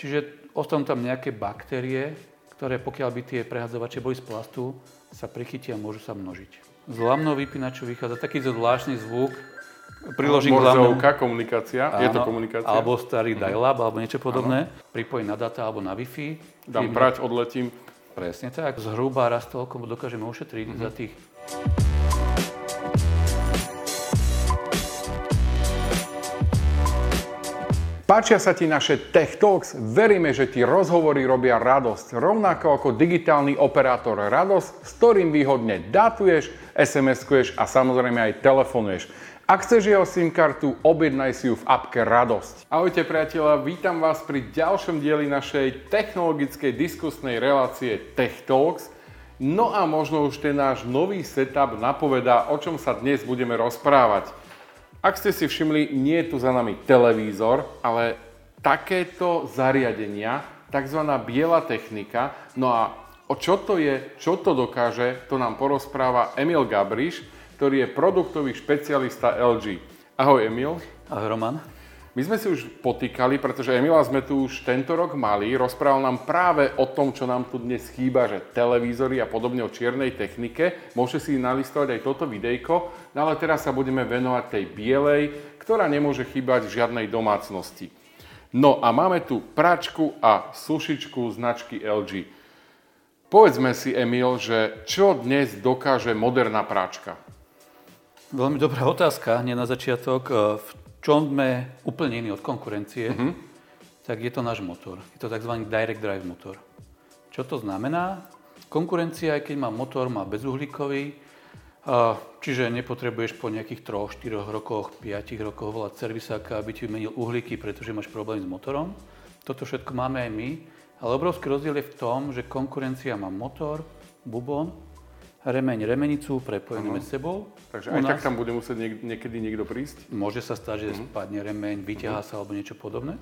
Čiže ostanú tam nejaké baktérie, ktoré pokiaľ by tie prehadzovače boli z plastu, sa prichytia a môžu sa množiť. Z lamnou vypínaču vychádza takýto zvláštny zvuk, priložím Morzovka, komunikácia, áno, je to komunikácia. Alebo starý mhm. dial-up, alebo niečo podobné. Pripojím na data alebo na Wi-Fi. Dám prať, odletím. Presne tak. Zhruba raz toľko dokážeme ušetriť mm-hmm. za tých Páčia sa ti naše Tech Talks? Veríme, že ti rozhovory robia radosť, rovnako ako digitálny operátor radosť, s ktorým výhodne datuješ, SMS-kuješ a samozrejme aj telefonuješ. Ak chceš jeho SIM kartu, objednaj si ju v appke Radosť. Ahojte priatelia, vítam vás pri ďalšom dieli našej technologickej diskusnej relácie Tech Talks. No a možno už ten náš nový setup napovedá, o čom sa dnes budeme rozprávať. Ak ste si všimli, nie je tu za nami televízor, ale takéto zariadenia, tzv. biela technika. No a o čo to je, čo to dokáže, to nám porozpráva Emil Gabriš, ktorý je produktový špecialista LG. Ahoj Emil. Ahoj Roman. My sme si už potýkali, pretože Emila sme tu už tento rok mali, rozprával nám práve o tom, čo nám tu dnes chýba, že televízory a podobne o čiernej technike. Môžete si nalistovať aj toto videjko, no ale teraz sa budeme venovať tej bielej, ktorá nemôže chýbať v žiadnej domácnosti. No a máme tu pračku a sušičku značky LG. Povedzme si, Emil, že čo dnes dokáže moderná práčka? Veľmi dobrá otázka, nie na začiatok. V čom sme úplne iní od konkurencie, uh-huh. tak je to náš motor. Je to tzv. direct drive motor. Čo to znamená? Konkurencia, aj keď má motor, má bezuhlíkový, čiže nepotrebuješ po nejakých 3-4 rokoch, 5 rokoch volať servisáka, aby ti vymenil uhlíky, pretože máš problém s motorom. Toto všetko máme aj my, ale obrovský rozdiel je v tom, že konkurencia má motor, bubon, remeň, remenicu prepojenú medzi sebou. Takže aj nás, tak tam bude musieť niek- niekedy niekto prísť? Môže sa stať, že uh-huh. spadne remeň, vyťahá uh-huh. sa alebo niečo podobné.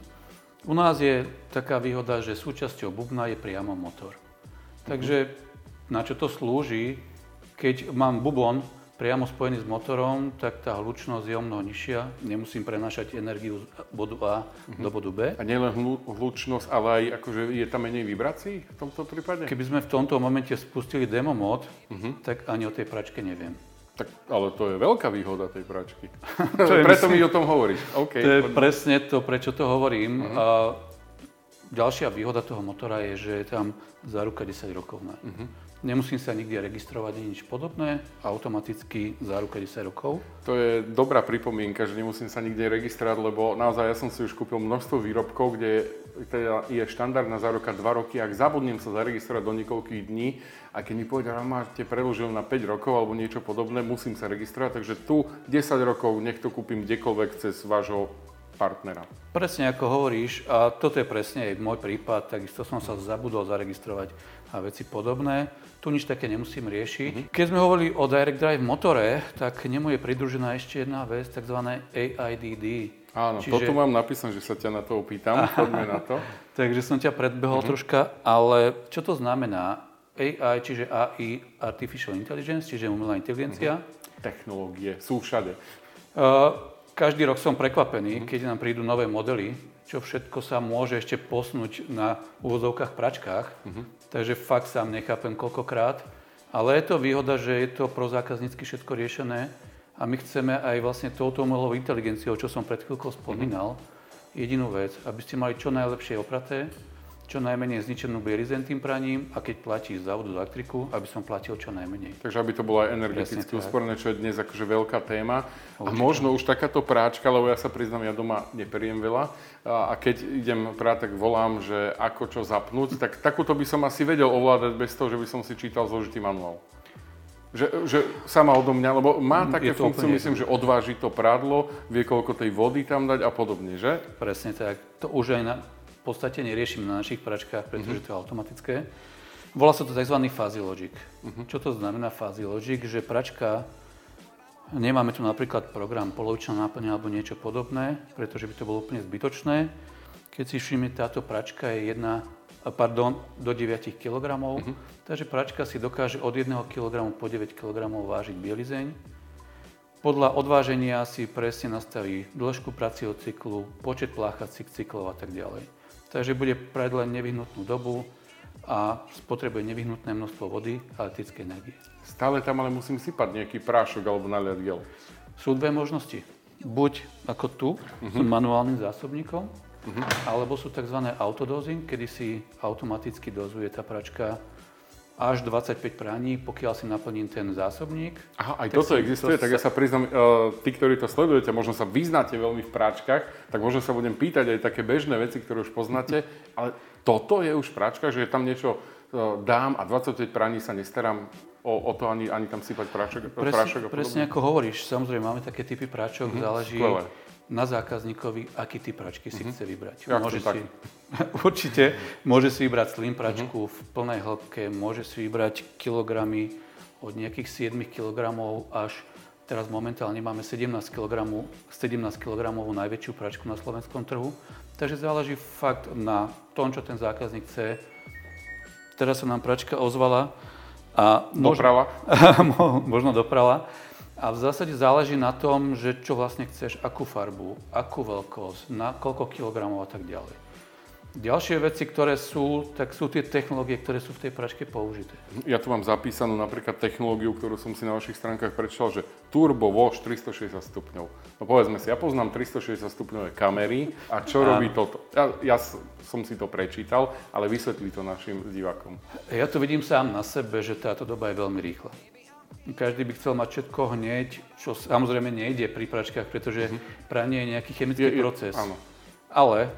U nás je taká výhoda, že súčasťou bubna je priamo motor. Takže uh-huh. na čo to slúži, keď mám bubon priamo spojený s motorom, tak tá hlučnosť je o mnoho nižšia. Nemusím prenášať energiu z bodu A uh-huh. do bodu B. A nielen hlučnosť, ale aj akože je tam menej vibrácií v tomto prípade? Keby sme v tomto momente spustili demo mod, uh-huh. tak ani o tej pračke neviem. Tak, ale to je veľká výhoda tej pračky. to je, Preto myslím, mi o tom hovoríš. Okay, to je poďme. presne to, prečo to hovorím. Uh-huh. A ďalšia výhoda toho motora je, že je tam záruka 10 rokov. Uh-huh. Nemusím sa nikde registrovať ani nič podobné, automaticky záruka 10 rokov. To je dobrá pripomienka, že nemusím sa nikde registrovať, lebo naozaj ja som si už kúpil množstvo výrobkov, kde teda je štandardná záruka 2 roky. Ak zabudnem sa zaregistrovať do niekoľkých dní a keď mi povedia, že máte predlžil na 5 rokov alebo niečo podobné, musím sa registrovať. Takže tu 10 rokov nech to kúpim kdekoľvek cez vášho partnera. Presne ako hovoríš, a toto je presne aj môj prípad, takisto som sa zabudol zaregistrovať a veci podobné. Tu nič také nemusím riešiť. Mm-hmm. Keď sme hovorili o Direct Drive motore, tak nemu je pridružená ešte jedna vec, tzv. AIDD. Áno, Čiže... toto mám napísané, že sa ťa na to opýtam, poďme na to. Takže som ťa predbehol mm-hmm. troška, ale čo to znamená? AI, čiže AI, Artificial Intelligence, čiže umelá inteligencia. Mm-hmm. Technológie sú všade. Uh, každý rok som prekvapený, mm-hmm. keď nám prídu nové modely, čo všetko sa môže ešte posnúť na úvodzovkách pračkách. Mm-hmm. Takže fakt sám nechápem koľkokrát. Ale je to výhoda, že je to pro zákaznícky všetko riešené a my chceme aj vlastne touto umelou inteligenciou, čo som pred chvíľkou spomínal, mm-hmm. jedinú vec, aby ste mali čo najlepšie opraté, čo najmenej zničenú bielizeň tým praním a keď platíš za vodu, za elektriku, aby som platil čo najmenej. Takže aby to bolo aj energeticky usporené, čo je dnes akože veľká téma. Určite. A možno už takáto práčka, lebo ja sa priznám, ja doma neperiem veľa a, keď idem prát, tak volám, že ako čo zapnúť, tak takúto by som asi vedel ovládať bez toho, že by som si čítal zložitý manuál. Že, že sama odo mňa, lebo má mm, také funkciu, myslím, že odváži to prádlo, vie koľko tej vody tam dať a podobne, že? Presne tak. To už aj na, podstate neriešim na našich pračkách, pretože uh-huh. to je automatické. Volá sa to tzv. fuzzy logic. Uh-huh. Čo to znamená fuzzy logic? Že pračka, nemáme tu napríklad program polovičná náplň alebo niečo podobné, pretože by to bolo úplne zbytočné. Keď si všimne, táto pračka je jedna, pardon, do 9 kg, uh-huh. takže pračka si dokáže od 1 kg po 9 kg vážiť bielizeň podľa odváženia si presne nastaví dĺžku pracieho cyklu, počet pláchacích cyklov a tak ďalej. Takže bude prať len nevyhnutnú dobu a spotrebuje nevyhnutné množstvo vody a elektrickej energie. Stále tam ale musím sypať nejaký prášok alebo naliať gel. Sú dve možnosti. Buď ako tu, uh-huh. s manuálnym zásobníkom, uh-huh. alebo sú tzv. autodozing, kedy si automaticky dozuje tá pračka až 25 praní, pokiaľ si naplním ten zásobník. Aha, aj toto si, existuje, to tak ja sa priznám, uh, tí, ktorí to sledujete, možno sa vyznáte veľmi v práčkach, tak možno sa budem pýtať aj také bežné veci, ktoré už poznáte, ale toto je už práčka, že tam niečo uh, dám a 25 praní sa nestarám o, o to ani, ani tam sypať práčok, presne, prášok a Presne ako hovoríš, samozrejme máme také typy práčok, mm-hmm, záleží skvelé. Na zákazníkovi, aký typ práčky si mm-hmm. chce vybrať. Ja môže si, určite môže si vybrať slim pračku mm-hmm. v plnej hĺbke, môže si vybrať kilogramy od nejakých 7 kg až teraz momentálne máme 17 kg, 17 kg najväčšiu pračku na slovenskom trhu. Takže záleží fakt na tom, čo ten zákazník chce. Teraz sa nám pračka ozvala, a doprava? možno doprava. A v zásade záleží na tom, že čo vlastne chceš, akú farbu, akú veľkosť, na koľko kilogramov a tak ďalej. Ďalšie veci, ktoré sú, tak sú tie technológie, ktoré sú v tej pračke použité. Ja tu mám zapísanú napríklad technológiu, ktorú som si na vašich stránkach prečítal, že Turbo Wash 360 stupňov. No povedzme si, ja poznám 360 stupňové kamery a čo a... robí toto? Ja, ja som si to prečítal, ale vysvetlí to našim divákom. Ja to vidím sám na sebe, že táto doba je veľmi rýchla. Každý by chcel mať všetko hneď, čo samozrejme nejde pri pračkách, pretože mm-hmm. pranie je nejaký chemický je, je, proces. Áno. Ale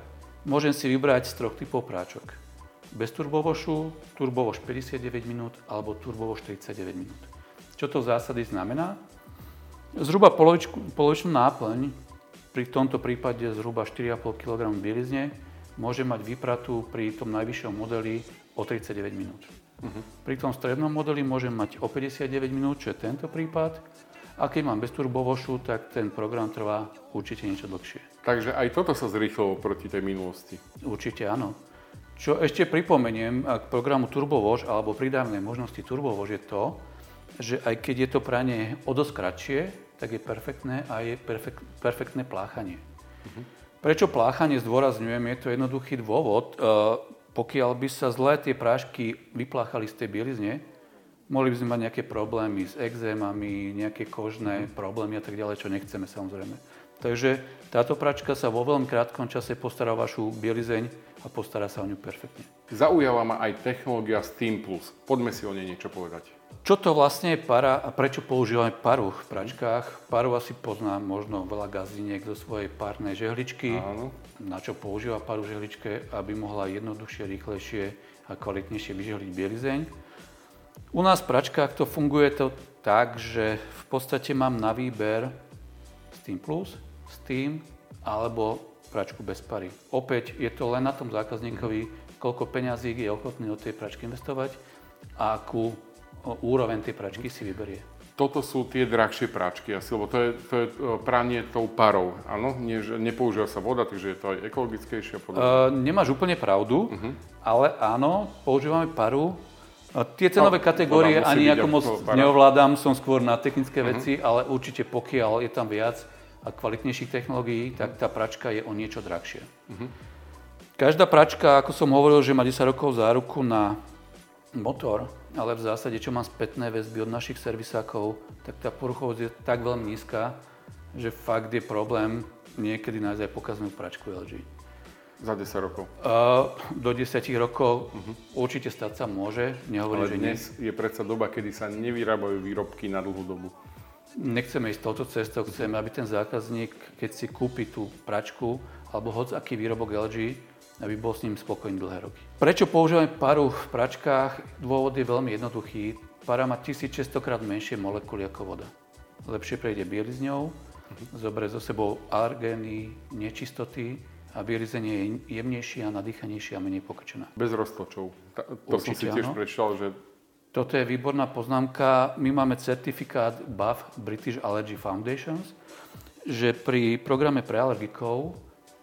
Môžem si vybrať z troch typov práčok. Bez turbovošu, turbovoš 59 minút alebo turbovoš 39 minút. Čo to v zásade znamená? Zhruba polovičku, polovičnú náplň, pri tomto prípade zhruba 4,5 kg bielizne, môže mať vypratú pri tom najvyššom modeli o 39 minút. Uh-huh. Pri tom strednom modeli môžem mať o 59 minút, čo je tento prípad, a keď mám bez turbovošu, tak ten program trvá určite niečo dlhšie. Takže aj toto sa zrýchlilo proti tej minulosti. Určite áno. Čo ešte pripomeniem k programu TurboWash alebo pridávnej možnosti TurboWash je to, že aj keď je to pranie o dosť kratšie, tak je perfektné a je perfekt, perfektné pláchanie. Uh-huh. Prečo pláchanie zdôrazňujem? Je to jednoduchý dôvod. Pokiaľ by sa zlé tie prášky vypláchali z tej bielizne, mohli by sme mať nejaké problémy s exémami, nejaké kožné problémy a tak ďalej, čo nechceme samozrejme. Takže táto pračka sa vo veľmi krátkom čase postará o vašu bielizeň a postará sa o ňu perfektne. Zaujala ma aj technológia Steam Plus. Poďme si o nej niečo povedať. Čo to vlastne je para a prečo používame paru v pračkách? Paru asi pozná možno veľa gazdiniek zo svojej párnej žehličky. Áno. Na čo používa paru žehličke, aby mohla jednoduchšie, rýchlejšie a kvalitnejšie vyžehliť bielizeň. U nás v pračkách to funguje to tak, že v podstate mám na výber Steam Plus, Steam alebo pračku bez pary. Opäť je to len na tom zákazníkovi, koľko peňazí je ochotný do tej pračky investovať a akú úroveň tej pračky si vyberie. Toto sú tie drahšie práčky asi, lebo to je, to je pranie tou parou, áno? Nie, nepoužíva sa voda, takže je to aj ekologickejšie a podobne. Uh, nemáš úplne pravdu, uh-huh. ale áno, používame paru, a tie cenové no, kategórie ani ako moc neovládam, som skôr na technické uh-huh. veci, ale určite pokiaľ je tam viac a kvalitnejších technológií, tak tá pračka je o niečo drahšia. Uh-huh. Každá pračka, ako som hovoril, že má 10 rokov záruku na motor, ale v zásade, čo mám spätné väzby od našich servisákov, tak tá poruchovosť je tak veľmi nízka, že fakt je problém niekedy nájsť aj pokaznú pračku LG. Za 10 rokov? Uh, do 10 rokov uh-huh. určite stať sa môže, nehovorím, Ale že dnes nie. je predsa doba, kedy sa nevyrábajú výrobky na dlhú dobu. Nechceme ísť touto cestou, chceme, aby ten zákazník, keď si kúpi tú pračku alebo hoď aký výrobok LG, aby bol s ním spokojný dlhé roky. Prečo používame paru v pračkách? Dôvod je veľmi jednoduchý. Para má 1600 krát menšie molekuly ako voda. Lepšie prejde bielizňou, uh-huh. zoberie so sebou alergény, nečistoty, a bielizenie je jemnejšia, nadýchanejšia a menej pokrčená. Bez roztočov. to Určite, som si tiež áno. prečítal, že... Toto je výborná poznámka. My máme certifikát BAF, British Allergy Foundations, že pri programe pre alergikov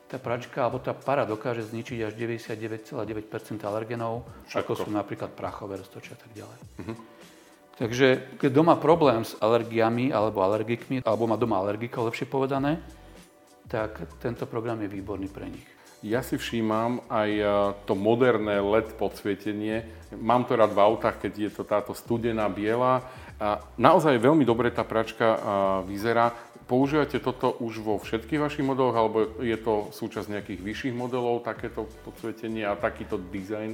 tá pračka alebo tá para dokáže zničiť až 99,9% alergenov, ako sú napríklad prachové roztočia a tak ďalej. Uh-huh. Takže keď doma problém s alergiami alebo alergikmi, alebo má doma alergikov, lepšie povedané, tak tento program je výborný pre nich. Ja si všímam aj e, to moderné LED podsvietenie. Mám to rád v autách, keď je to táto studená biela. A naozaj veľmi dobre tá pračka vyzerá. Používate toto už vo všetkých vašich modeloch, alebo je to súčasť nejakých vyšších modelov, takéto podsvietenie a takýto dizajn?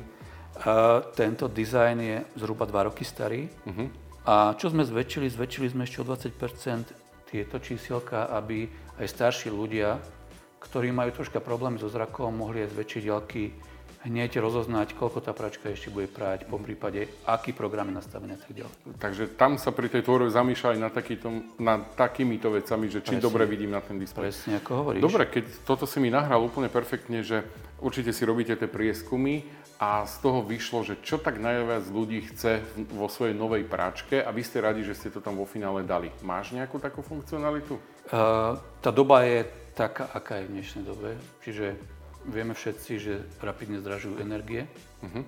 Uh, tento dizajn je zhruba 2 roky starý. Uh-huh. A čo sme zväčšili? Zväčšili sme ešte o 20% tieto čísielka, aby aj starší ľudia ktorí majú troška problémy so zrakom, mohli aj z väčšej diaľky hneď rozoznať, koľko tá pračka ešte bude prať, po prípade, aký program je nastavený a tak ďalej. Takže tam sa pri tej tvorbe zamýšľa aj nad, takýto, nad takýmito vecami, že či Presne. dobre vidím na ten displej. Presne, ako hovoríš. Dobre, keď toto si mi nahral úplne perfektne, že určite si robíte tie prieskumy a z toho vyšlo, že čo tak najviac ľudí chce vo svojej novej práčke a vy ste radi, že ste to tam vo finále dali. Máš nejakú takú funkcionalitu? Uh, tá doba je taká, aká je v dnešnej dobe. Čiže vieme všetci, že rapidne zdražujú energie. Uh-huh.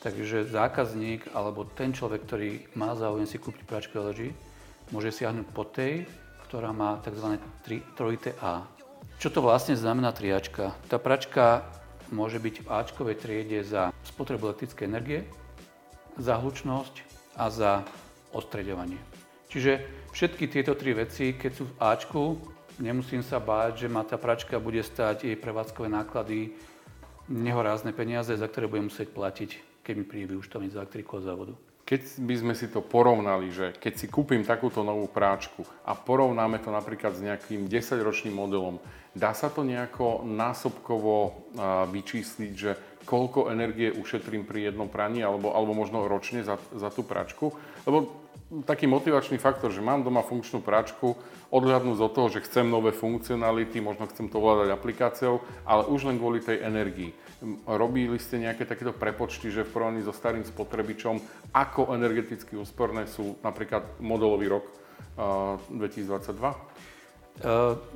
Takže zákazník alebo ten človek, ktorý má záujem si kúpiť pračku LG, môže siahnuť po tej, ktorá má tzv. trojité A. Čo to vlastne znamená triačka? Tá pračka môže byť v Ačkovej triede za spotrebu elektrickej energie, za hlučnosť a za ostreďovanie. Čiže všetky tieto tri veci, keď sú v Ačku, nemusím sa báť, že ma tá pračka bude stať jej prevádzkové náklady nehorázne peniaze, za ktoré budem musieť platiť, keď mi príde vyučtovať za elektriku a závodu. Keď by sme si to porovnali, že keď si kúpim takúto novú práčku a porovnáme to napríklad s nejakým 10-ročným modelom, dá sa to nejako násobkovo vyčísliť, že koľko energie ušetrím pri jednom praní alebo, alebo možno ročne za, za tú práčku? Lebo taký motivačný faktor, že mám doma funkčnú práčku, odhľadnúť od toho, že chcem nové funkcionality, možno chcem to ovládať aplikáciou, ale už len kvôli tej energii. Robili ste nejaké takéto prepočty, že v porovnaní so starým spotrebičom, ako energeticky úsporné sú napríklad modelový rok uh, 2022?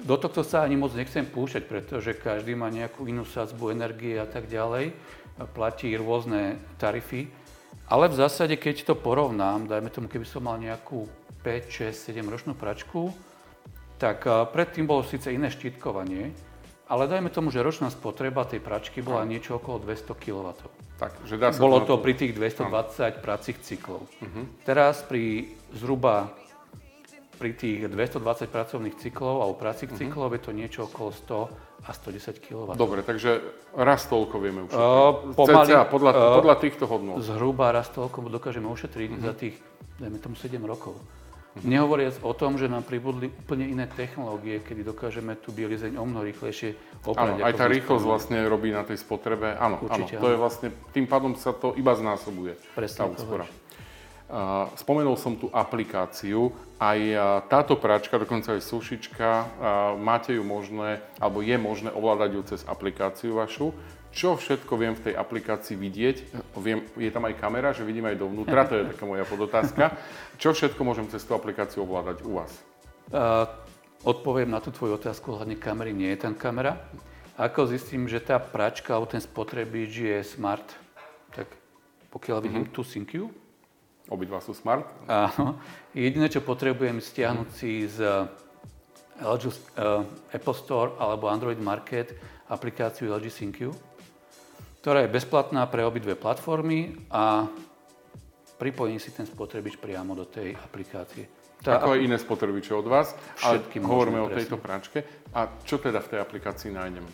Do tohto sa ani moc nechcem púšťať, pretože každý má nejakú inú sadzbu energie a tak ďalej. Platí rôzne tarify. Ale v zásade, keď to porovnám, dajme tomu, keby som mal nejakú 5, 6, 7 ročnú pračku, tak predtým bolo síce iné štítkovanie, ale dajme tomu, že ročná spotreba tej pračky bola niečo okolo 200 kW. Tak, že dá sa Bolo to pri tých 220 no. pracích cyklov. Uh-huh. Teraz pri zhruba pri tých 220 pracovných cyklov alebo pracích uh-huh. cyklov je to niečo okolo 100 a 110 kW. Dobre, takže raz toľko vieme ušetriť. Uh, pomaly, CCA, podľa, uh, podľa týchto hodnôt. Zhruba raz toľko dokážeme ušetriť uh-huh. za tých, dajme tomu 7 rokov. Uh-huh. Nehovoriac o tom, že nám pribudli úplne iné technológie, kedy dokážeme tú bielizeň o mnoho rýchlejšie oprať. Áno, aj tá rýchlosť vlastne robí na tej spotrebe. Áno, Určite, áno, to je vlastne, tým pádom sa to iba znásobuje. Presne, tá úspora. Spomenul som tú aplikáciu, aj táto práčka, dokonca aj sušička, máte ju možné, alebo je možné ovládať ju cez aplikáciu vašu. Čo všetko viem v tej aplikácii vidieť? Viem, je tam aj kamera, že vidím aj dovnútra, to je taká moja podotázka. Čo všetko môžem cez tú aplikáciu ovládať u vás? Uh, odpoviem na tú tvoju otázku, hlavne kamery, nie je tam kamera. Ako zistím, že tá práčka alebo ten spotrebič je smart, tak pokiaľ vidím mm-hmm. tú SyncQ, Obidva sú smart? Áno. Jediné, čo potrebujem stiahnuť si z LG, uh, Apple Store alebo Android Market aplikáciu LG SyncQ, ktorá je bezplatná pre obidve platformy a pripojím si ten spotrebič priamo do tej aplikácie. Tá Ako aj iné spotrebiče od vás, ale hovoríme o tejto práčke. A čo teda v tej aplikácii nájdem?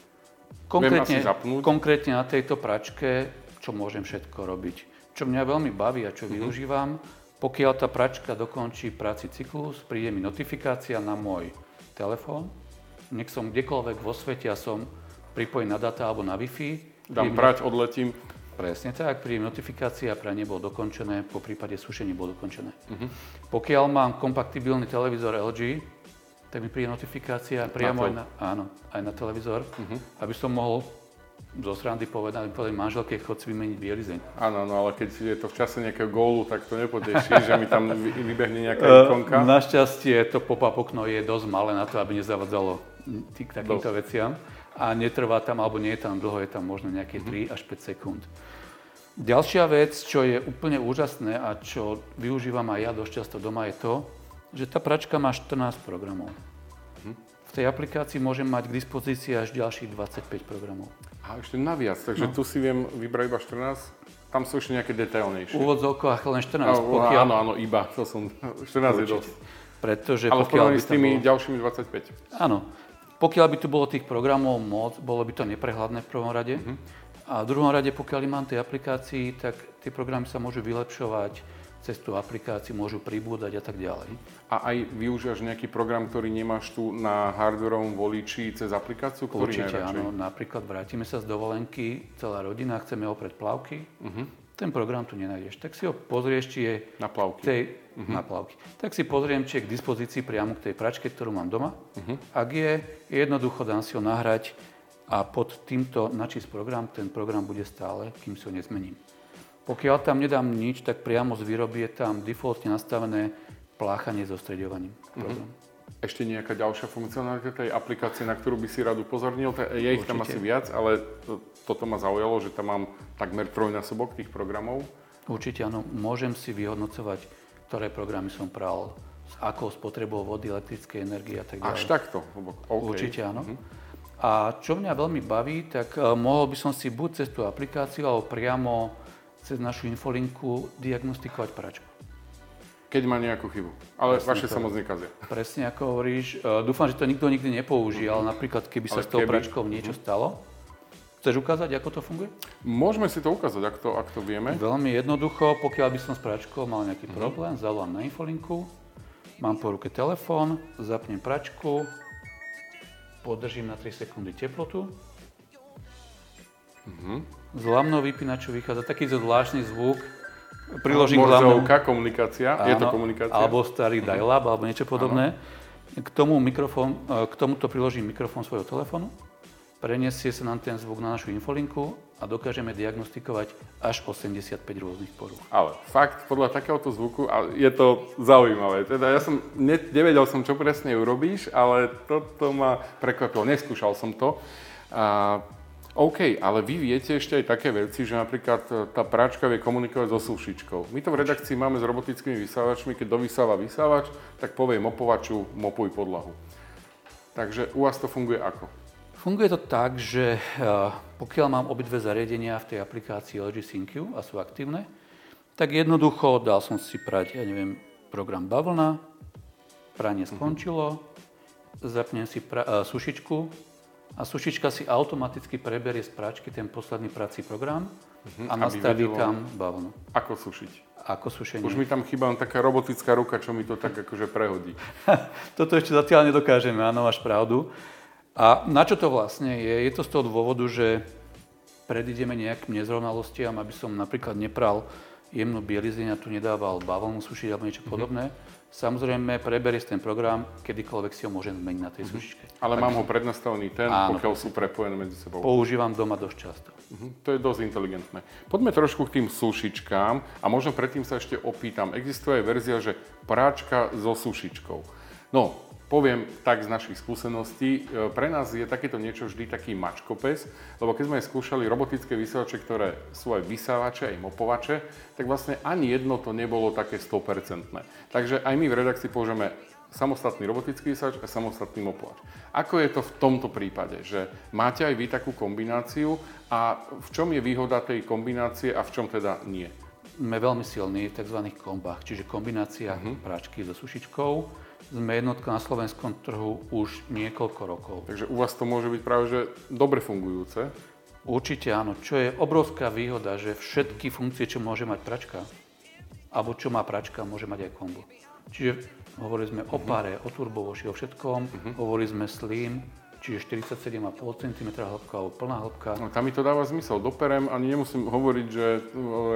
Konkrétne, konkrétne na tejto pračke, čo môžem všetko robiť čo mňa veľmi baví a čo mm-hmm. využívam, pokiaľ tá pračka dokončí práci cyklus, príde mi notifikácia na môj telefón, nech som kdekoľvek vo svete a som pripojený na data alebo na Wi-Fi. Dám prať, odletím. Presne tak, príde notifikácia, pranie bolo dokončené, po prípade sušenie bolo dokončené. Uh-huh. Pokiaľ mám kompatibilný televízor LG, tak mi príde notifikácia priamo aj na, áno, aj na televízor, uh-huh. aby som mohol zo srandy povedali, povedali manželke, chod si vymeniť bielizeň. Áno, no ale keď je to v čase nejakého gólu, tak to nepoteší, že mi tam vybehne nejaká ikonka. Našťastie to pop-up okno je dosť malé na to, aby nezavadzalo k takýmto veciam. A netrvá tam, alebo nie je tam dlho, je tam možno nejaké 3 až 5 sekúnd. Ďalšia vec, čo je úplne úžasné a čo využívam aj ja dosť často doma, je to, že tá pračka má 14 programov. Mhm. v tej aplikácii môžem mať k dispozícii až ďalších 25 programov. A ešte naviac, takže no. tu si viem vybrať iba 14, tam sú ešte nejaké detailnejšie. V úvodzovkách len 14. No, pokiaľ... Áno, áno, iba, to som, 14 je dosť. Pretože Ale pokiaľ by s tými bolo... ďalšími 25. Áno. Pokiaľ by tu bolo tých programov moc, bolo by to neprehľadné v prvom rade. Mhm. A v druhom rade, pokiaľ mám tej aplikácii, tak tie programy sa môžu vylepšovať cez tú aplikáciu, môžu pribúdať a tak ďalej. A aj využívaš nejaký program, ktorý nemáš tu na hardwareovom voliči cez aplikáciu, ktorý Určite najradšej? áno. Napríklad vrátime sa z dovolenky, celá rodina, chceme oprieť plavky. Mhm. Ten program tu nenájdeš. Tak si ho pozrieš, či je Na plavky. tej, na plavky. Tak si pozriem, či je k dispozícii priamo k tej pračke, ktorú mám doma. Ak je, jednoducho dám si ho nahrať a pod týmto načísť program, ten program bude stále, kým si ho nezmením. Pokiaľ tam nedám nič, tak priamo z výroby je tam defaultne nastavené pláchanie so streďovaním. Program. Ešte nejaká ďalšia funkcionalita tej aplikácie, na ktorú by si rád upozornil? Je ich tam asi viac, ale to, toto ma zaujalo, že tam mám takmer trojnásobok tých programov. Určite áno, môžem si vyhodnocovať, ktoré programy som pral, s akou spotrebou vody, elektrickej energie a tak ďalej. Až takto? Lebo- OK. Určite áno. A čo mňa veľmi baví, tak eh, mohol by som si buď cez tú aplikáciu, alebo priamo cez našu infolinku diagnostikovať pračku. Keď má nejakú chybu. Ale Presne vaše to. sa moc nekazia. Presne ako hovoríš, eh, dúfam, že to nikto nikdy nepoužije, ale napríklad keby sa Ale s tou keby. pračkou niečo stalo, chceš ukázať, ako to funguje? Môžeme si to ukázať, ak to, ak to vieme. Veľmi jednoducho, pokiaľ by som s pračkou mal nejaký problém, zavolám na infolinku, mám po ruke telefón, zapnem pračku, podržím na 3 sekundy teplotu, z lamnou vypínaču vychádza takýto zvláštny zvuk, priložím k Morzovka, komunikácia. je to Áno, komunikácia? Alebo starý dial-up, alebo niečo podobné. K, tomu mikrofón, k tomuto priložím mikrofón svojho telefónu, preniesie sa nám ten zvuk na našu infolinku a dokážeme diagnostikovať až 85 rôznych porúch. Ale fakt, podľa takéhoto zvuku, a je to zaujímavé. Teda ja som, ne, nevedel som, čo presne urobíš, ale toto ma prekvapilo. Neskúšal som to. A, OK, ale vy viete ešte aj také veci, že napríklad e, tá práčka vie komunikovať so sušičkou. My to v redakcii máme s robotickými vysávačmi, keď dovysáva vysávač, tak povie mopovaču, mopuj podlahu. Takže u vás to funguje ako? Funguje to tak, že e, pokiaľ mám obidve zariadenia v tej aplikácii LG SyncQ a sú aktívne, tak jednoducho dal som si prať, ja neviem, program bavlna, pranie skončilo, zapnem si pra- e, sušičku a sušička si automaticky preberie z práčky ten posledný prací program a aby nastaví vedelo- tam bavlnu. Ako sušiť? Ako sušenie. Už mi tam chýba len taká robotická ruka, čo mi to tak akože prehodí. Toto ešte zatiaľ nedokážeme, áno, máš pravdu. A na čo to vlastne je? Je to z toho dôvodu, že predídeme nejakým nezrovnalostiam, aby som napríklad nepral jemnú bielizeň a tu nedával bavlnu sušiť alebo niečo podobné. Samozrejme, preberie ten program, kedykoľvek si ho môžem zmeniť na tej sušičke. Ale mám ho prednastavený ten, Áno, pokiaľ sú prepojené medzi sebou. Používam doma dosť často. Mhm, To je dosť inteligentné. Poďme trošku k tým sušičkám a možno predtým sa ešte opýtam. Existuje aj verzia, že práčka so sušičkou. No, poviem tak z našich skúseností, e, pre nás je takéto niečo vždy taký mačkopes, lebo keď sme skúšali robotické vysávače, ktoré sú aj vysávače, aj mopovače, tak vlastne ani jedno to nebolo také 100%. Takže aj my v redakcii použijeme samostatný robotický vysávač a samostatný mopovač. Ako je to v tomto prípade? Že máte aj vy takú kombináciu a v čom je výhoda tej kombinácie a v čom teda nie? Sme veľmi silní v tzv. kombách, čiže kombinácia práčky so sušičkou. Sme jednotka na slovenskom trhu už niekoľko rokov. Takže u vás to môže byť práve že dobre fungujúce. Určite áno. Čo je obrovská výhoda, že všetky funkcie, čo môže mať pračka, alebo čo má pračka, môže mať aj kombo. Čiže hovorili sme o páre, o turbovoši, o všetkom. Hovorili sme slim, čiže 47,5 cm hĺbka alebo plná hĺbka. No, tam mi to dáva zmysel. Doperem, ani nemusím hovoriť, že e,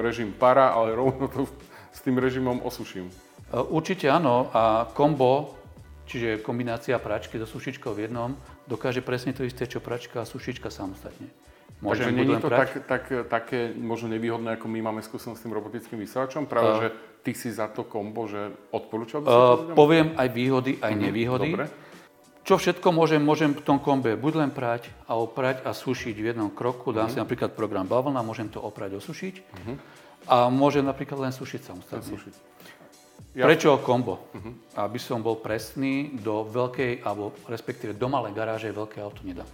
režim para, ale rovno to s tým režimom osuším. E, Určite áno a kombo, čiže kombinácia pračky so sušičkou v jednom, dokáže presne to isté, čo pračka a sušička samostatne. Takže buď nie je to prať- tak, tak, také možno nevýhodné, ako my máme skúsenosť s tým robotickým vysávačom? Práve, A- že ty si za to kombo, že odporúčal by si to Uh, ľuďom? poviem aj výhody, aj nevýhody. Dobre. Čo všetko môžem, môžem v tom kombe buď len prať, alebo prať a sušiť v jednom kroku. Dám si napríklad program bavlna, môžem to oprať, osušiť. A môžem napríklad len sušiť samostatne. Sušiť. Ja... Prečo kombo? Uh-huh. Aby som bol presný, do veľkej, alebo respektíve do malej garáže veľké auto nedám.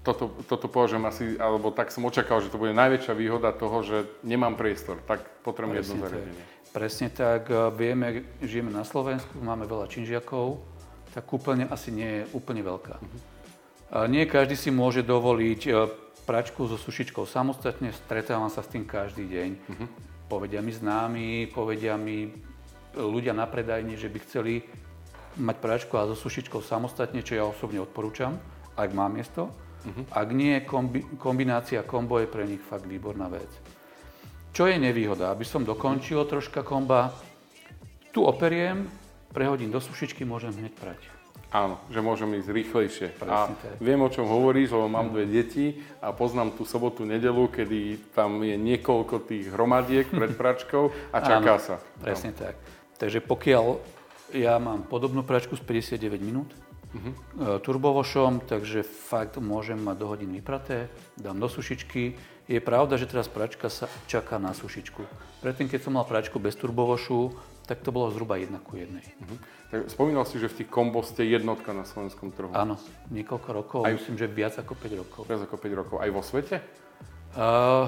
Toto, toto považujem asi, alebo tak som očakal, že to bude najväčšia výhoda toho, že nemám priestor, tak potrebujem jedno zariadenie. Presne tak, vieme, žijeme na Slovensku, máme veľa činžiakov, tak úplne asi nie je úplne veľká. Uh-huh. Nie každý si môže dovoliť e, pračku so sušičkou samostatne, stretávam sa s tým každý deň. Uh-huh. Povedia mi známi, povedia mi ľudia na predajni, že by chceli mať pračku a so sušičkou samostatne, čo ja osobne odporúčam, ak má miesto. Uh-huh. Ak nie, kombi- kombinácia kombo je pre nich fakt výborná vec. Čo je nevýhoda? Aby som dokončil troška komba, tu operiem, prehodím do sušičky, môžem hneď prať. Áno, že môžem ísť rýchlejšie. Presne a tak. viem, o čom hovoríš, lebo mám dve deti a poznám tú sobotu, nedelu, kedy tam je niekoľko tých hromadiek pred pračkou a čaká Áno, sa. Presne no. tak. Takže pokiaľ ja mám podobnú pračku z 59 minút, uh-huh. turbovošom, takže fakt môžem mať do hodín vypraté, dám do sušičky. Je pravda, že teraz pračka sa čaká na sušičku. Predtým, keď som mal pračku bez turbovošu, tak to bolo zhruba jedna ku jednej. Uh-huh. Tak spomínal si, že v tých kombo ste jednotka na slovenskom trhu. Áno, niekoľko rokov, Aj... myslím, že viac ako 5 rokov. Viac ako 5 rokov. Aj vo svete? Uh,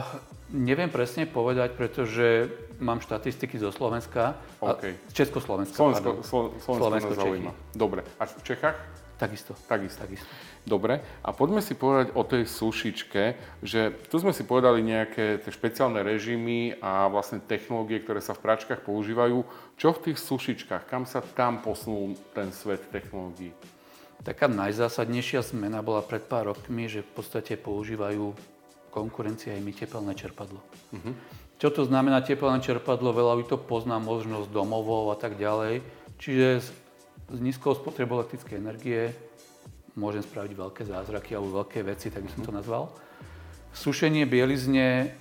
neviem presne povedať, pretože mám štatistiky zo Slovenska. Okay. A, Československa. Slovensko, Slo, Slovensko, Slovensko zaujíma. Dobre. A v Čechách? Takisto. Takisto. Takisto. Dobre. A poďme si povedať o tej sušičke, že tu sme si povedali nejaké tie špeciálne režimy a vlastne technológie, ktoré sa v práčkach používajú. Čo v tých sušičkách? Kam sa tam posunul ten svet technológií? Taká najzásadnejšia zmena bola pred pár rokmi, že v podstate používajú konkurencia je mi tepelné čerpadlo. Uh-huh. Čo to znamená tepelné čerpadlo? Veľa by to pozná možnosť domovov a tak ďalej. Čiže s, s nízkou spotrebou elektrickej energie môžem spraviť veľké zázraky alebo veľké veci, tak by som to mhm. nazval. Sušenie bielizne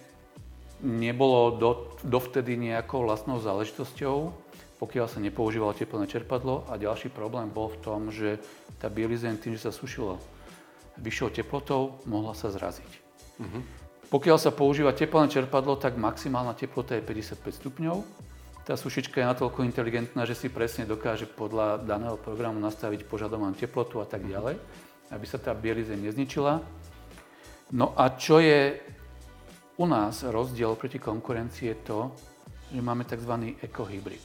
nebolo do, dovtedy nejakou vlastnou záležitosťou, pokiaľ sa nepoužívalo teplné čerpadlo a ďalší problém bol v tom, že tá bielizeň tým, že sa sušilo vyššou teplotou, mohla sa zraziť. Uh-huh. Pokiaľ sa používa teplné čerpadlo, tak maximálna teplota je 55 stupňov. Tá sušička je natoľko inteligentná, že si presne dokáže podľa daného programu nastaviť požadovanú teplotu a tak ďalej, aby sa tá bielizeň nezničila. No a čo je u nás rozdiel proti konkurencii je to, že máme tzv. ekohybrid.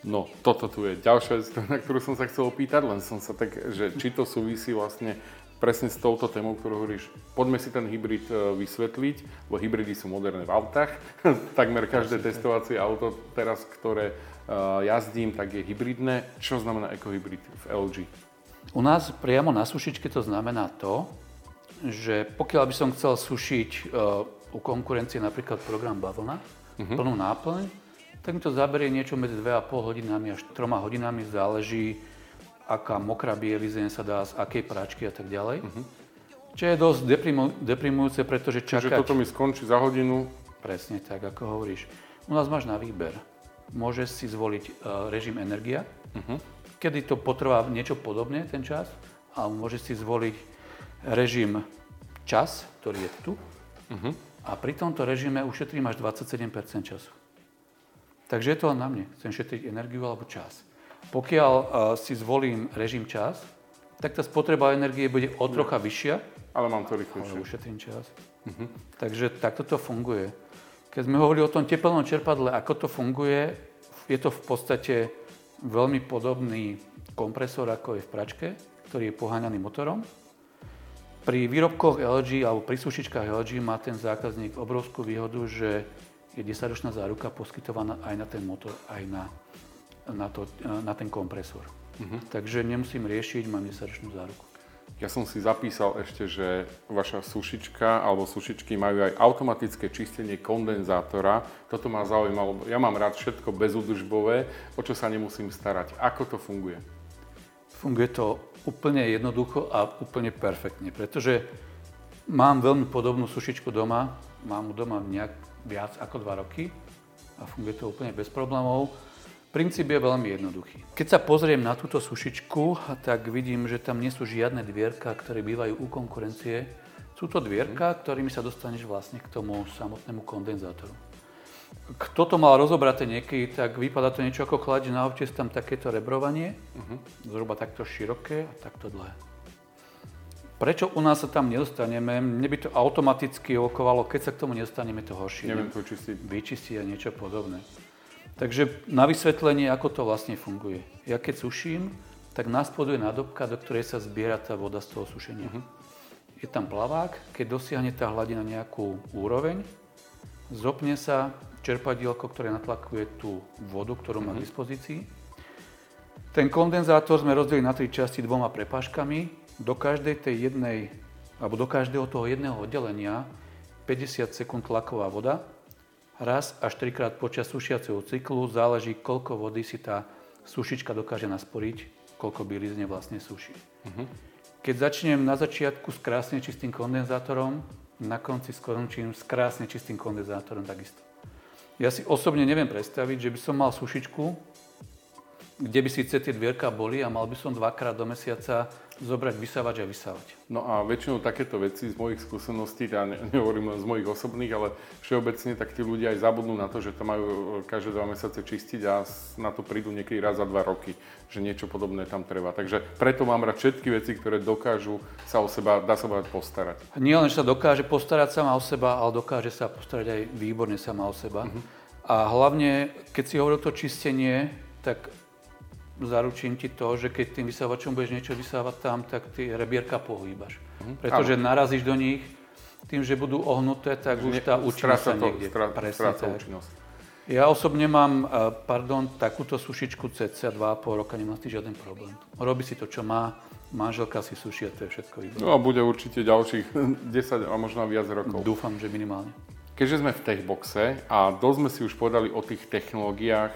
No, toto tu je ďalšia vec, na ktorú som sa chcel opýtať, len som sa tak, že či to súvisí vlastne presne s touto témou, ktorú hovoríš. Poďme si ten hybrid e, vysvetliť, lebo hybridy sú moderné v autách. Takmer každé testovacie auto teraz, ktoré e, jazdím, tak je hybridné. Čo znamená ekohybrid v LG? U nás priamo na sušičke to znamená to, že pokiaľ by som chcel sušiť uh, u konkurencie napríklad program Bavlna, uh-huh. plnú náplň, tak mi to zaberie niečo medzi 2,5 hodinami až 3 hodinami, záleží aká mokrá bielizeň sa dá z akej práčky a tak ďalej. Uh-huh. Čo je dosť deprimu- deprimujúce, pretože čakať... Čiže toto mi skončí za hodinu? Presne tak, ako hovoríš. U nás máš na výber. Môžeš si zvoliť uh, režim energia, uh-huh. kedy to potrvá niečo podobne, ten čas, a môžeš si zvoliť režim čas, ktorý je tu. Uh-huh. A pri tomto režime ušetrím až 27% času. Takže je to na mne. Chcem šetriť energiu alebo čas. Pokiaľ uh, si zvolím režim čas, tak tá spotreba energie bude o trocha vyššia. Ale mám to rýchlejšie. Ale ušetrím čas. Uh-huh. Takže takto to funguje. Keď sme hovorili o tom teplnom čerpadle, ako to funguje, je to v podstate veľmi podobný kompresor, ako je v pračke, ktorý je poháňaný motorom. Pri výrobkoch LG alebo pri sušičkách LG má ten zákazník obrovskú výhodu, že je 10-ročná záruka poskytovaná aj na ten motor, aj na na, to, na ten kompresor. Uh-huh. Takže nemusím riešiť, mám 10 záruku. Ja som si zapísal ešte, že vaša sušička alebo sušičky majú aj automatické čistenie kondenzátora. Toto ma zaujímalo. Ja mám rád všetko bezúdržbové, o čo sa nemusím starať. Ako to funguje? Funguje to úplne jednoducho a úplne perfektne, pretože mám veľmi podobnú sušičku doma. Mám ju doma nejak viac ako 2 roky a funguje to úplne bez problémov. Princíp je veľmi jednoduchý. Keď sa pozriem na túto sušičku, tak vidím, že tam nie sú žiadne dvierka, ktoré bývajú u konkurencie. Sú to dvierka, ktorými sa dostaneš vlastne k tomu samotnému kondenzátoru. Kto to mal rozobraté niekedy, tak vypadá to niečo ako chladič na občas tam takéto rebrovanie, uh-huh. zhruba takto široké a takto dlhé. Prečo u nás sa tam nedostaneme? Mne by to automaticky okovalo, keď sa k tomu nedostaneme, to horšie. Neviem to čistiť. Vyčistiť a niečo podobné. Takže na vysvetlenie, ako to vlastne funguje. Ja keď suším, tak nás poduje nádobka, do ktorej sa zbiera tá voda z toho sušenia. Uh-huh. Je tam plavák, keď dosiahne tá hladina nejakú úroveň, zopne sa čerpadielko, ktoré natlakuje tú vodu, ktorú má k dispozícii. Ten kondenzátor sme rozdelili na tri časti dvoma prepážkami do každej tej jednej, alebo do každého toho jedného oddelenia 50 sekúnd tlaková voda, raz až trikrát počas sušiaceho cyklu, záleží koľko vody si tá sušička dokáže nasporiť, koľko bielizne vlastne suší. Uh-huh. Keď začnem na začiatku s krásne čistým kondenzátorom, na konci skončím s krásne čistým kondenzátorom takisto. Ja si osobne neviem predstaviť, že by som mal sušičku, kde by síce tie dvierka boli a mal by som dvakrát do mesiaca zobrať vysávač a vysávať. No a väčšinou takéto veci z mojich skúseností, ja ne, nehovorím len z mojich osobných, ale všeobecne, tak tí ľudia aj zabudnú na to, že to majú e, každé dva mesiace čistiť a na to prídu niekedy raz za dva roky, že niečo podobné tam treba. Takže preto mám rád všetky veci, ktoré dokážu sa o seba, dá sa povedať, postarať. Nie len, že sa dokáže postarať sama o seba, ale dokáže sa postarať aj výborne sama o seba. Uh-huh. A hlavne, keď si hovoril to čistenie, tak zaručím ti to, že keď tým vysávačom budeš niečo vysávať tam, tak ty rebierka pohýbaš. Mhm. Pretože ano. narazíš do nich, tým, že budú ohnuté, tak už tá účinnosť sa niekde. Strá, Presne tak. Účinnosť. Ja osobne mám, e, pardon, takúto sušičku cca 2,5 roka, nemám s tým žiaden problém. Robí si to, čo má, manželka si suší a to je všetko výborné. No a bude určite ďalších 10 a možno viac rokov. Dúfam, že minimálne. Keďže sme v Techboxe a dosť sme si už povedali o tých technológiách,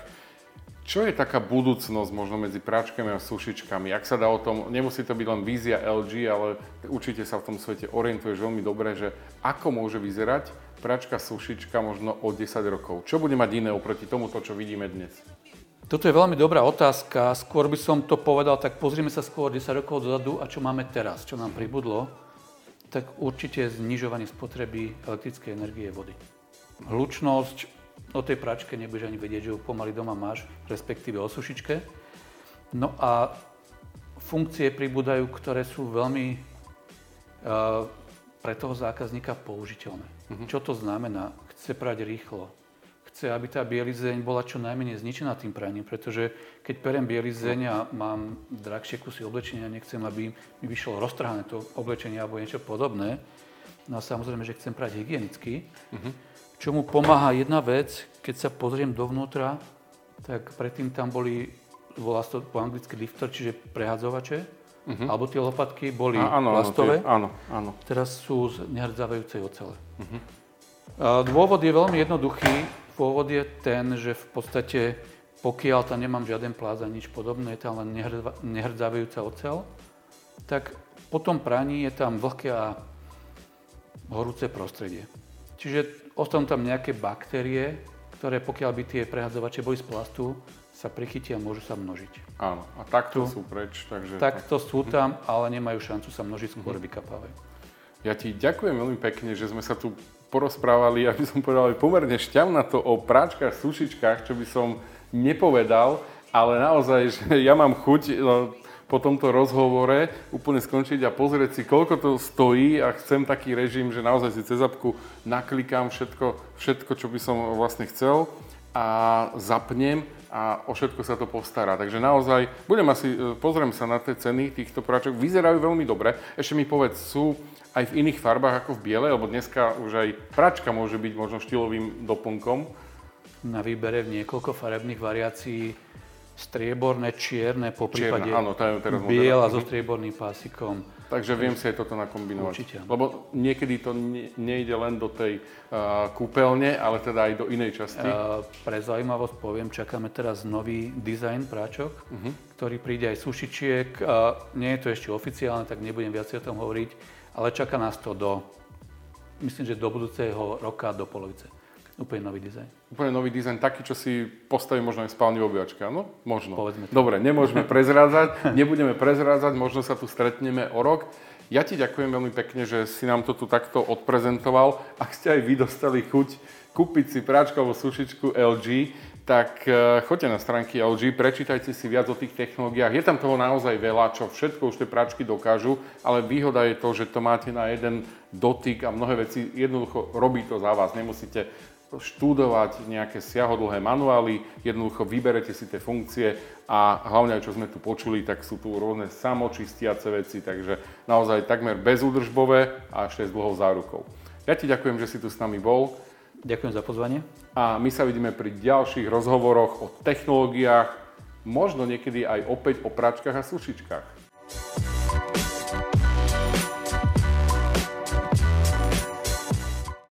čo je taká budúcnosť možno medzi práčkami a sušičkami? Ak sa dá o tom, nemusí to byť len vízia LG, ale určite sa v tom svete orientuješ veľmi dobre, že ako môže vyzerať práčka, sušička možno o 10 rokov. Čo bude mať iné oproti tomuto, čo vidíme dnes? Toto je veľmi dobrá otázka. Skôr by som to povedal, tak pozrime sa skôr 10 rokov dozadu a čo máme teraz, čo nám pribudlo. Tak určite znižovanie spotreby elektrickej energie vody. Hlučnosť, o tej pračke nebudeš ani vedieť, že ju pomaly doma máš, respektíve o sušičke. No a funkcie pribúdajú, ktoré sú veľmi uh, pre toho zákazníka použiteľné. Uh-huh. Čo to znamená? Chce prať rýchlo. Chce, aby tá bielizeň bola čo najmenej zničená tým praním, pretože keď perem bielizeň a mám drahšie kusy oblečenia, nechcem, aby mi vyšlo roztrhané to oblečenie alebo niečo podobné. No a samozrejme, že chcem prať hygienicky. Uh-huh Čomu pomáha jedna vec, keď sa pozriem dovnútra, tak predtým tam boli, volá to po anglicky lifter, čiže prehádzovače, uh-huh. alebo tie lopatky boli a, áno, plastové. Áno, áno. Teraz sú z nehrdzavajúcej ocele. Uh-huh. A dôvod je veľmi jednoduchý. Dôvod je ten, že v podstate pokiaľ tam nemám žiaden plás a nič podobné, je tam len nehrdzavajúca ocel, tak po tom praní je tam vlhké a horúce prostredie. Čiže ostanú tam nejaké baktérie, ktoré pokiaľ by tie prehadzovače boli z plastu, sa prichytia a môžu sa množiť. Áno, a takto tu, sú preč. Takže takto tak... sú tam, ale nemajú šancu sa množiť, skôr mm-hmm. vykapávajú. Ja ti ďakujem veľmi pekne, že sme sa tu porozprávali, aby som povedal, pomerne to o práčkach, sušičkách, čo by som nepovedal, ale naozaj, že ja mám chuť no, po tomto rozhovore úplne skončiť a pozrieť si, koľko to stojí a chcem taký režim, že naozaj si cez apku naklikám všetko, všetko, čo by som vlastne chcel a zapnem a o všetko sa to postará. Takže naozaj, budem asi, e, pozriem sa na tie ceny týchto práčok, vyzerajú veľmi dobre. Ešte mi povedz, sú aj v iných farbách ako v biele, lebo dneska už aj pračka môže byť možno štýlovým doplnkom. Na výbere v niekoľko farebných variácií strieborné, čierne, po prípade áno, to je teraz biela so mhm. strieborným pásikom. Takže viem si aj toto nakombinovať. Určite. Lebo niekedy to ne, nejde len do tej uh, kúpeľne, ale teda aj do inej časti. Uh, pre zaujímavosť poviem, čakáme teraz nový dizajn práčok, uh-huh. ktorý príde aj sušičiek. Uh, nie je to ešte oficiálne, tak nebudem viac o tom hovoriť, ale čaká nás to do, myslím, že do budúceho roka, do polovice. Úplne nový dizajn. Úplne nový dizajn, taký, čo si postaví možno aj spálni obývačka, áno? Možno. Povedzme to. Dobre, nemôžeme prezrádzať, nebudeme prezrádzať, možno sa tu stretneme o rok. Ja ti ďakujem veľmi pekne, že si nám to tu takto odprezentoval. Ak ste aj vy dostali chuť kúpiť si práčkovú sušičku LG, tak e, choďte na stránky LG, prečítajte si viac o tých technológiách. Je tam toho naozaj veľa, čo všetko už tie práčky dokážu, ale výhoda je to, že to máte na jeden dotyk a mnohé veci jednoducho robí to za vás. Nemusíte študovať nejaké siahodlhé manuály, jednoducho vyberete si tie funkcie a hlavne čo sme tu počuli, tak sú tu rôzne samočistiace veci, takže naozaj takmer bezúdržbové a ešte s dlhou zárukou. Ja ti ďakujem, že si tu s nami bol. Ďakujem za pozvanie. A my sa vidíme pri ďalších rozhovoroch o technológiách, možno niekedy aj opäť o pračkách a sušičkách.